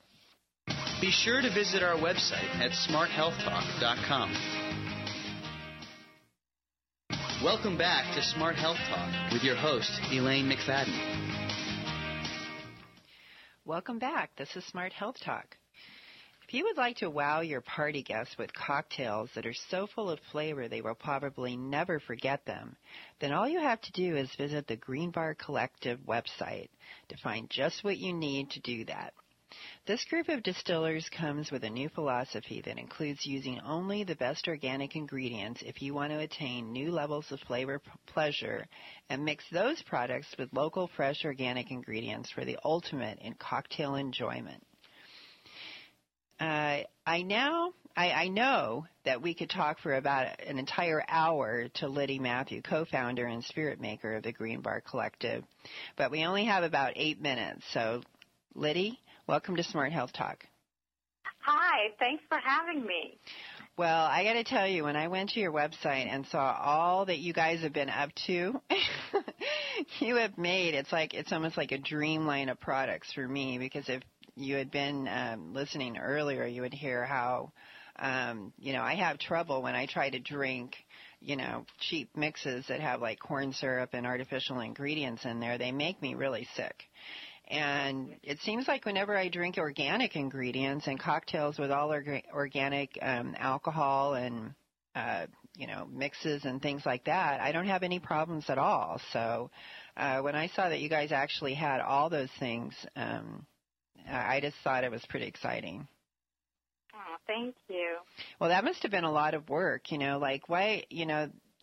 Be sure to visit our website at smarthealthtalk.com. Welcome back to Smart Health Talk with your host, Elaine McFadden. Welcome back. This is Smart Health Talk. If you would like to wow your party guests with cocktails that are so full of flavor they will probably never forget them, then all you have to do is visit the Green Bar Collective website to find just what you need to do that. This group of distillers comes with a new philosophy that includes using only the best organic ingredients if you want to attain new levels of flavor p- pleasure and mix those products with local fresh organic ingredients for the ultimate in cocktail enjoyment. Uh, I now I, I know that we could talk for about an entire hour to Litty Mathew, co-founder and spirit maker of the Green Bar Collective, but we only have about eight minutes. So, Litty, welcome to Smart Health Talk. Hi, thanks for having me. Well, I got to tell you, when I went to your website and saw all that you guys have been up to, you have made it's like it's almost like a dream line of products for me because if you had been um, listening earlier, you would hear how, um, you know, I have trouble when I try to drink, you know, cheap mixes that have like corn syrup and artificial ingredients in there. They make me really sick. And it seems like whenever I drink organic ingredients and cocktails with all orga- organic um, alcohol and uh, you know mixes and things like that, I don't have any problems at all. So uh, when I saw that you guys actually had all those things, um, I just thought it was pretty exciting. Oh, thank you. Well, that must have been a lot of work, you know, like why, you know,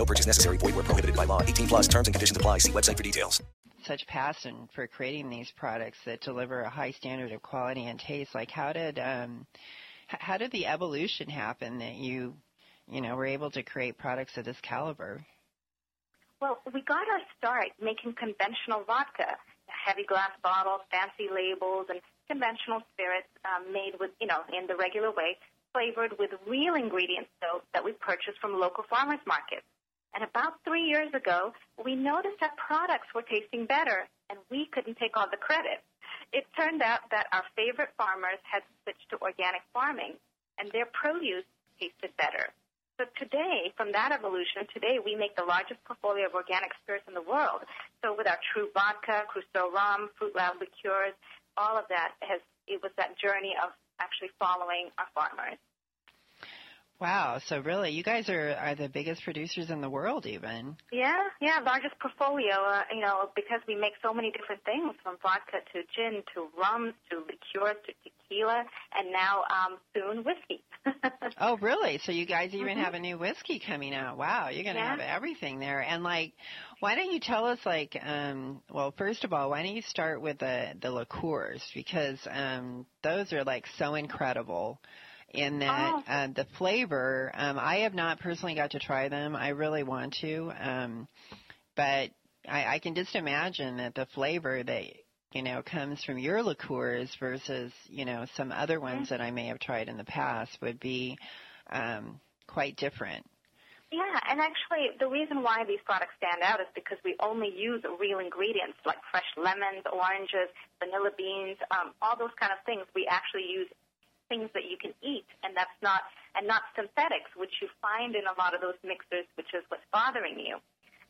No purchase necessary. Void where prohibited by law. 18 plus terms and conditions apply. See website for details. such passion for creating these products that deliver a high standard of quality and taste. Like how did um, how did the evolution happen that you you know were able to create products of this caliber? Well, we got our start making conventional vodka, heavy glass bottles, fancy labels, and conventional spirits um, made with, you know, in the regular way, flavored with real ingredients, though, that we purchased from local farmers markets. And about three years ago, we noticed that products were tasting better, and we couldn't take all the credit. It turned out that our favorite farmers had switched to organic farming, and their produce tasted better. So today, from that evolution, today we make the largest portfolio of organic spirits in the world. So with our TRU Vodka, Crusoe Rum, Fruit Lab liqueurs, all of that has it was that journey of actually following our farmers. Wow, so really, you guys are are the biggest producers in the world, even. Yeah, yeah, largest portfolio. Uh, you know, because we make so many different things from vodka to gin to rum to liqueurs to tequila, and now um, soon whiskey. Oh, really? So you guys even Mhm. have a new whiskey coming out? Wow, you're going to Yeah. have everything there. And like, why don't you tell us like, um, well, first of all, why don't you start with the the liqueurs because um, those are like so incredible. In that Oh. uh, the flavor, um, I have not personally got to try them. I really want to, um, but I, I can just imagine that the flavor that you know, comes from your liqueurs versus, you know, some other ones that I may have tried in the past would be um, quite different. Yeah, and actually, the reason why these products stand out is because we only use real ingredients like fresh lemons, oranges, vanilla beans, um, all those kind of things. We actually use things that you can eat, and that's not and not synthetics, which you find in a lot of those mixers, which is what's bothering you.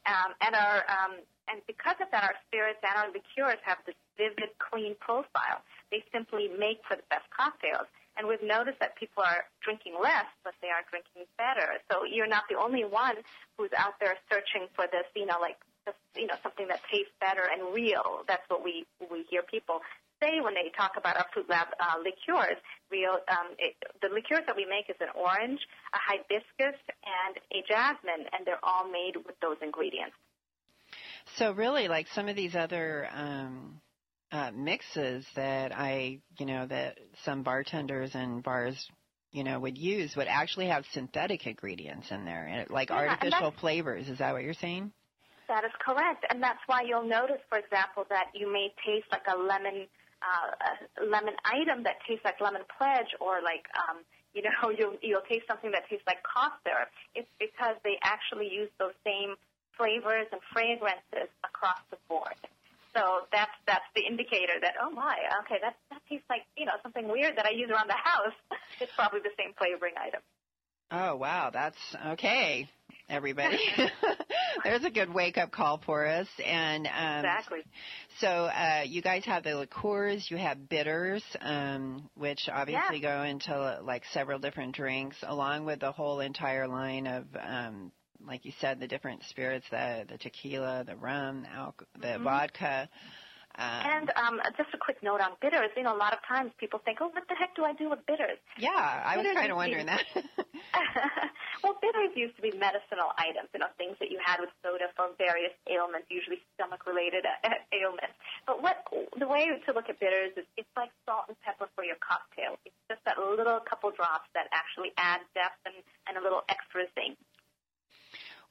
Um, and our um, and because of that, our spirits and our liqueurs have this vivid, clean profile. They simply make for the best cocktails. And we've noticed that people are drinking less, but they are drinking better. So you're not the only one who's out there searching for this, you know, like, you know, something that tastes better and real. That's what we we hear people say when they talk about our Fruit Lab uh, liqueurs. Real, um, it, the liqueurs that we make is an orange, a hibiscus, and a jasmine, and they're all made with those ingredients. So really, like some of these other um, uh, mixes that I, you know, that some bartenders and bars, you know, would use would actually have synthetic ingredients in there, like yeah, artificial flavors. Is that what you're saying? That is correct, and that's why you'll notice, for example, that you may taste like a lemon uh, a lemon item that tastes like lemon pledge or like um, you know you'll you'll taste something that tastes like cough syrup. It's because they actually use those same flavors and fragrances across the board. So that's that's the indicator that oh my okay that that tastes like you know something weird that I use around the house. it's probably the same flavoring item. Oh wow, that's okay, everybody. There's a good wake up call for us. And um, exactly. So uh, you guys have the liqueurs, you have bitters, um, which obviously yeah. go into like several different drinks, along with the whole entire line of. Um, like you said, the different spirits, the the tequila, the rum, the, alcohol, the mm-hmm. vodka. Um, and um, just a quick note on bitters. You know, a lot of times people think, "Oh, what the heck do I do with bitters?" Yeah, I was kind of wondering that. well, bitters used to be medicinal items. You know, things that you had with soda for various ailments, usually stomach-related uh, ailments. But what the way to look at bitters is it's like salt and pepper for your cocktail. It's just that little couple drops that actually add depth and, and a little extra zing.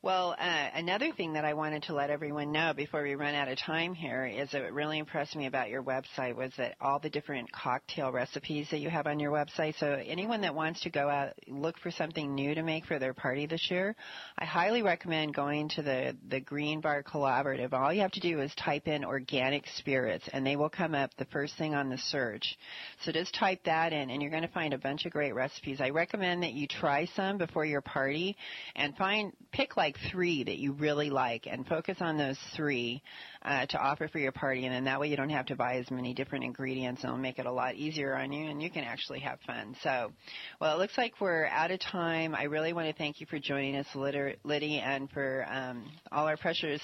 Well, uh, another thing that I wanted to let everyone know before we run out of time here is that what really impressed me about your website was that all the different cocktail recipes that you have on your website. So anyone that wants to go out look for something new to make for their party this year, I highly recommend going to the the Green Bar Collaborative. All you have to do is type in organic spirits, and they will come up the first thing on the search. So just type that in, and you're going to find a bunch of great recipes. I recommend that you try some before your party, and find pick like like three that you really like and focus on those three uh, to offer for your party, and then that way you don't have to buy as many different ingredients, and it'll make it a lot easier on you, and you can actually have fun. So, well, it looks like we're out of time. I really want to thank you for joining us, Litty, and for um, all our precious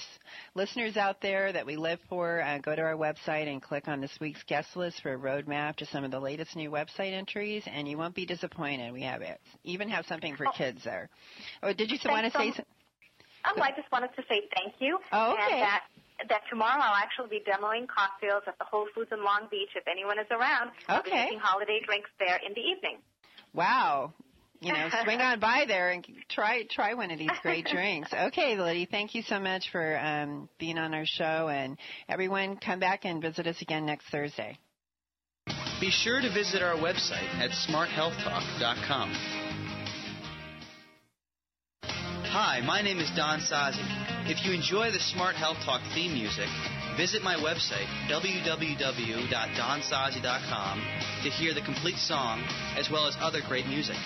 listeners out there that we live for. Uh, go to our website and click on this week's guest list for a roadmap to some of the latest new website entries, and you won't be disappointed. We have it. Even have something for kids there. Oh, did you want to say something? Um, I just wanted to say thank you. Oh, okay. And that, that tomorrow I'll actually be demoing cocktails at the Whole Foods in Long Beach. If anyone is around, I'll be Okay. making holiday drinks there in the evening. Wow. You know, swing on by there and try try one of these great drinks. Okay, Litty, thank you so much for um, being on our show, and everyone, come back and visit us again next Thursday. Be sure to visit our website at smarthealthtalk.com. Hi, my name is Don Sazi. If you enjoy the Smart Health Talk theme music, visit my website, www.donsazi.com, to hear the complete song as well as other great music.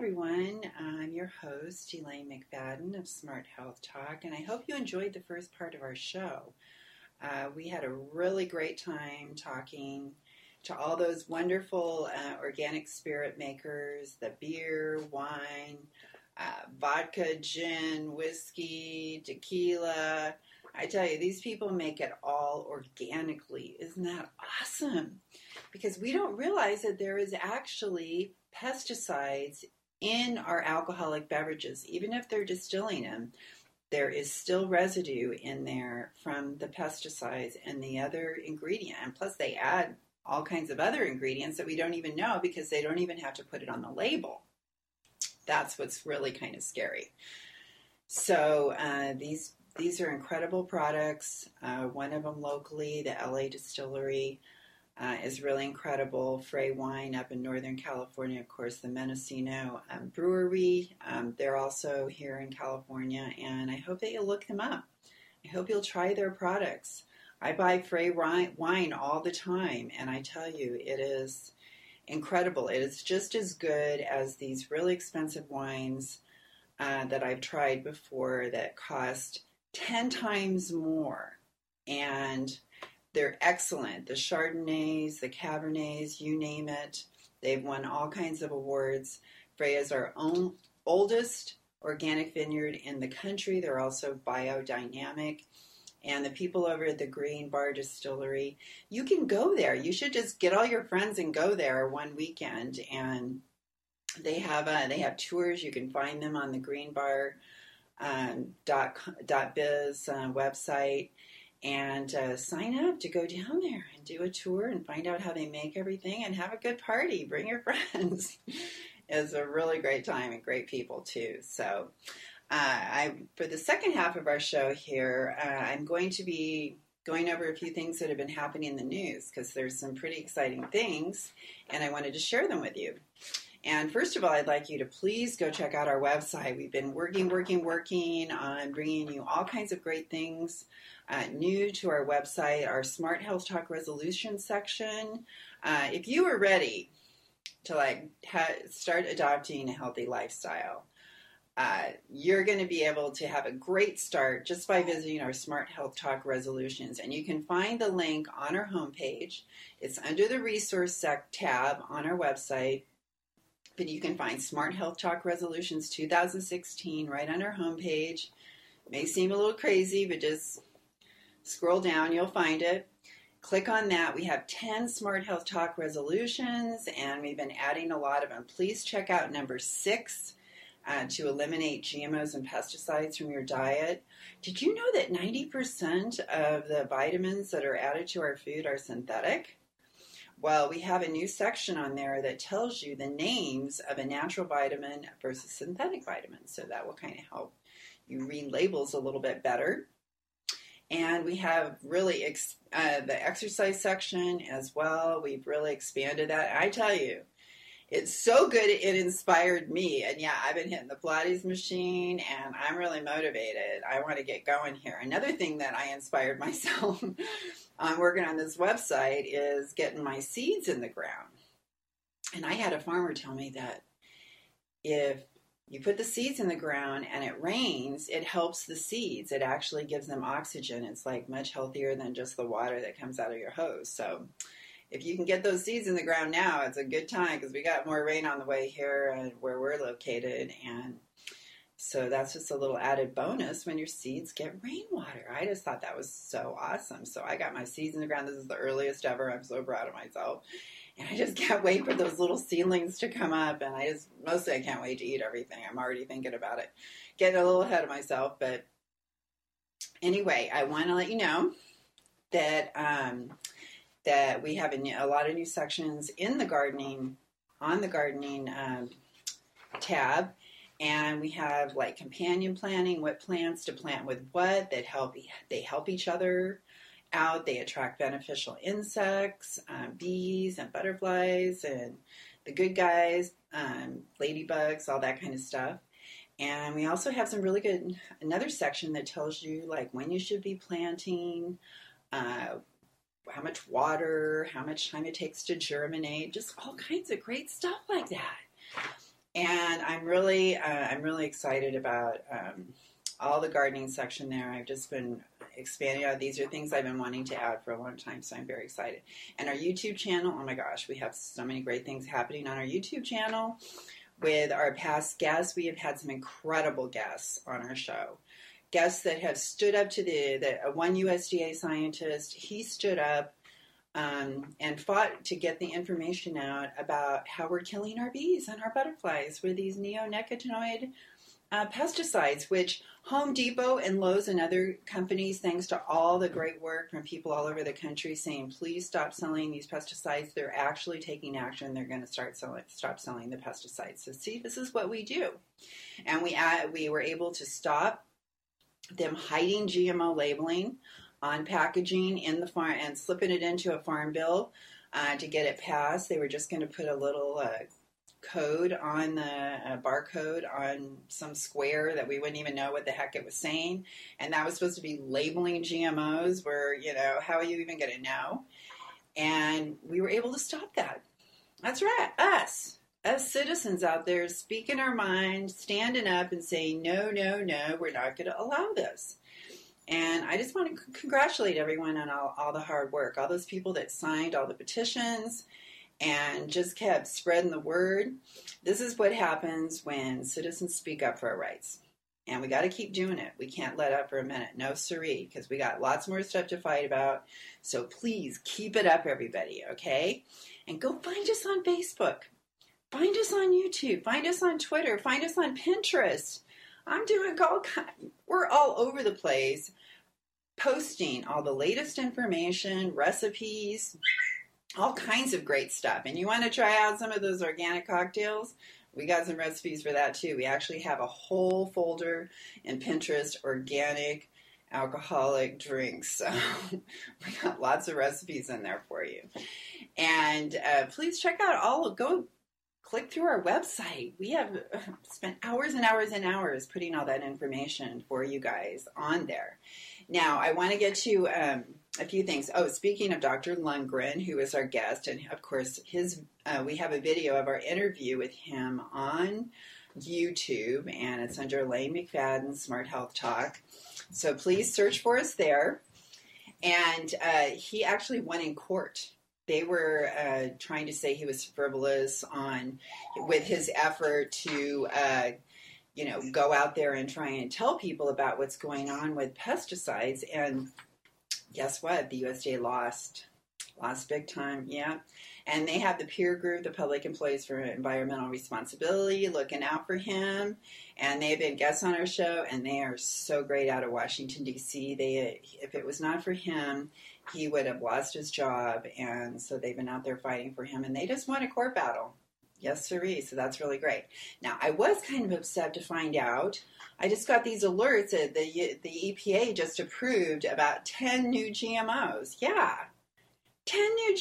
Everyone. I'm your host, Elaine McFadden of Smart Health Talk, and I hope you enjoyed the first part of our show. Uh, we had a really great time talking to all those wonderful uh, organic spirit makers, the beer, wine, uh, vodka, gin, whiskey, tequila. I tell you, these people make it all organically. Isn't that awesome? Because we don't realize that there is actually pesticides in our alcoholic beverages, even if they're distilling them. There is still residue in there from the pesticides and the other ingredient. And plus, they add all kinds of other ingredients that we don't even know because they don't even have to put it on the label. That's what's really kind of scary. So uh, these these are incredible products. Uh, one of them locally, the LA Distillery, uh, is really incredible. Frey Wine up in Northern California, of course, the Mendocino um, Brewery. Um, they're also here in California, and I hope that you'll look them up. I hope you'll try their products. I buy Frey wine all the time, and I tell you, it is incredible. It is just as good as these really expensive wines uh, that I've tried before that cost 10 times more. And they're excellent. The Chardonnays, the Cabernets, you name it. They've won all kinds of awards. Frey is our own oldest organic vineyard in the country. They're also biodynamic. And the people over at the Green Bar Distillery, you can go there. You should just get all your friends and go there one weekend. And they have uh, they have tours. You can find them on the Green Bar um, dot, dot biz uh, website and uh, sign up to go down there and do a tour and find out how they make everything and have a good party. Bring your friends. it's a really great time and great people too. So, uh, I for the second half of our show here, uh, I'm going to be going over a few things that have been happening in the news because there's some pretty exciting things, and I wanted to share them with you. And first of all, I'd like you to please go check out our website. We've been working, working, working on bringing you all kinds of great things uh, new to our website, our Smart Health Talk resolution section. Uh, if you are ready to like ha- start adopting a healthy lifestyle, uh, you're going to be able to have a great start just by visiting our Smart Health Talk resolutions. And you can find the link on our homepage. It's under the resource sec tab on our website. But you can find Smart Health Talk Resolutions 2016 right on our homepage. It may seem a little crazy, but just Scroll down, you'll find it. Click on that. We have 10 Smart Health Talk resolutions, and we've been adding a lot of them. Please check out number six uh, to eliminate GMOs and pesticides from your diet. Did you know that 90% of the vitamins that are added to our food are synthetic? Well, we have a new section on there that tells you the names of a natural vitamin versus synthetic vitamin. So that will kind of help you read labels a little bit better and we have really ex- uh, the exercise section as well. We've really expanded that. I tell you, it's so good. It inspired me, and yeah, I've been hitting the Pilates machine, and I'm really motivated. I want to get going here. Another thing that I inspired myself on working on this website is getting my seeds in the ground. And I had a farmer tell me that if you put the seeds in the ground and it rains, it helps the seeds. It actually gives them oxygen. It's like much healthier than just the water that comes out of your hose. So if you can get those seeds in the ground now, it's a good time because we got more rain on the way here and where we're located. And so that's just a little added bonus when your seeds get rainwater. I just thought that was so awesome. So I got my seeds in the ground. This is the earliest ever. I'm so proud of myself. And I just can't wait for those little seedlings to come up. And I just, mostly, I can't wait to eat everything. I'm already thinking about it. Getting a little ahead of myself. But anyway, I want to let you know that, um, that we have a, a, lot of new sections in the gardening, on the gardening um, tab. And we have like companion planting, what plants to plant with what that help, they help each other out. They attract beneficial insects, um, bees and butterflies and the good guys, um, ladybugs, all that kind of stuff. And we also have some really good, another section that tells you like when you should be planting, uh, how much water, how much time it takes to germinate, just all kinds of great stuff like that. And I'm really, uh, I'm really excited about um, all the gardening section there. I've just been expanding out. These are things I've been wanting to add for a long time, so I'm very excited. And our YouTube channel, oh my gosh, we have so many great things happening on our YouTube channel. with our past guests. We have had some incredible guests on our show. Guests that have stood up to the, the uh, one USDA scientist, he stood up um, and fought to get the information out about how we're killing our bees and our butterflies with these neonicotinoid uh, pesticides, which Home Depot and Lowe's and other companies, thanks to all the great work from people all over the country saying, please stop selling these pesticides, they're actually taking action. They're going to start selling, stop selling the pesticides. So, see, this is what we do, and we uh, we were able to stop them hiding GMO labeling on packaging in the farm and slipping it into a farm bill uh, to get it passed. They were just going to put a little uh, code on the uh, barcode on some square that we wouldn't even know what the heck it was saying, and that was supposed to be labeling GMOs. Where you know how are you even going to know? And we were able to stop that. That's right, us. Us citizens out there speaking our mind, standing up and saying, no, no, no, we're not going to allow this. And I just want to congratulate everyone on all, all the hard work, all those people that signed all the petitions and just kept spreading the word. This is what happens when citizens speak up for our rights. And we got to keep doing it. We can't let up for a minute. No siree, because we got lots more stuff to fight about. So please keep it up, everybody, okay? And go find us on Facebook. Find us on YouTube. Find us on Twitter. Find us on Pinterest. I'm doing all kind. We're all over the place, posting all the latest information, recipes, all kinds of great stuff. And you want to try out some of those organic cocktails? We got some recipes for that too. We actually have a whole folder in Pinterest, organic alcoholic drinks. So we got lots of recipes in there for you. And uh, please check out all, go click through our website. We have uh, spent hours and hours and hours putting all that information for you guys on there. Now, I want to get to um, a few things. Oh, speaking of Dr. Lundgren, who is our guest, and of course, his uh, we have a video of our interview with him on YouTube, and it's under Lane McFadden Smart Health Talk. So please search for us there. And uh, he actually won in court they were uh, trying to say he was frivolous on with his effort to uh, you know go out there and try and tell people about what's going on with pesticides and guess what the usda lost lost big time yeah and they have the peer group the public employees for environmental responsibility looking out for him and they've been guests on our show and they are so great out of washington d.c they if it was not for him he would have lost his job. And so they've been out there fighting for him, and they just won a court battle. Yes, sirree. So that's really great. Now, I was kind of upset to find out. I just got these alerts that the the EPA just approved about ten new GMOs. Yeah, ten new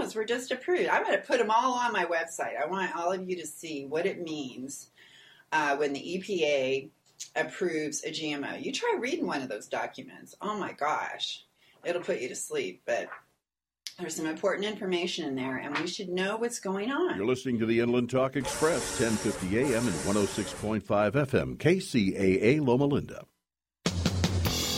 GMOs were just approved. I'm going to put them all on my website. I want all of you to see what it means uh, when the EPA approves a GMO. You try reading one of those documents. Oh my gosh it'll put you to sleep. But there's some important information in there, and we should know what's going on. You're listening to the Inland Talk Express, 1050 AM and 106.5 FM, KCAA Loma Linda.